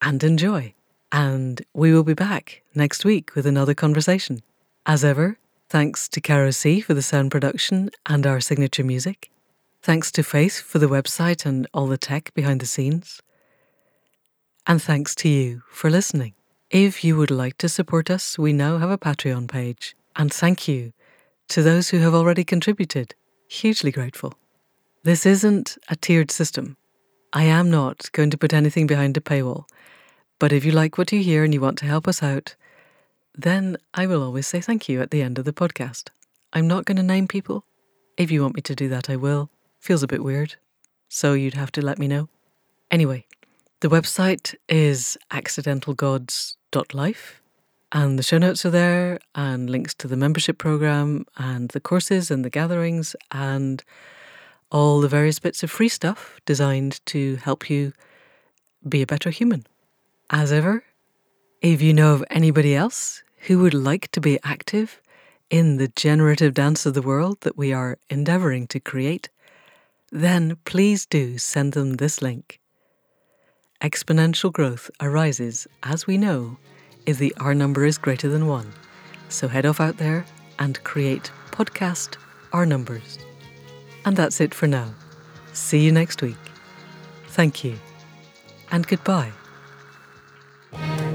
and enjoy. And we will be back next week with another conversation. As ever, thanks to Caro C for the sound production and our signature music. Thanks to Faith for the website and all the tech behind the scenes. And thanks to you for listening. If you would like to support us, we now have a Patreon page. And thank you to those who have already contributed. Hugely grateful. This isn't a tiered system. I am not going to put anything behind a paywall. But if you like what you hear and you want to help us out, then I will always say thank you at the end of the podcast. I'm not going to name people. If you want me to do that, I will. Feels a bit weird. So you'd have to let me know. Anyway, the website is accidentalgods.life. And the show notes are there, and links to the membership program, and the courses and the gatherings, and all the various bits of free stuff designed to help you be a better human. As ever, if you know of anybody else who would like to be active in the generative dance of the world that we are endeavouring to create, then please do send them this link. Exponential growth arises, as we know, if the R number is greater than 1. So head off out there and create podcast R numbers. And that's it for now. See you next week. Thank you and goodbye. Thank you.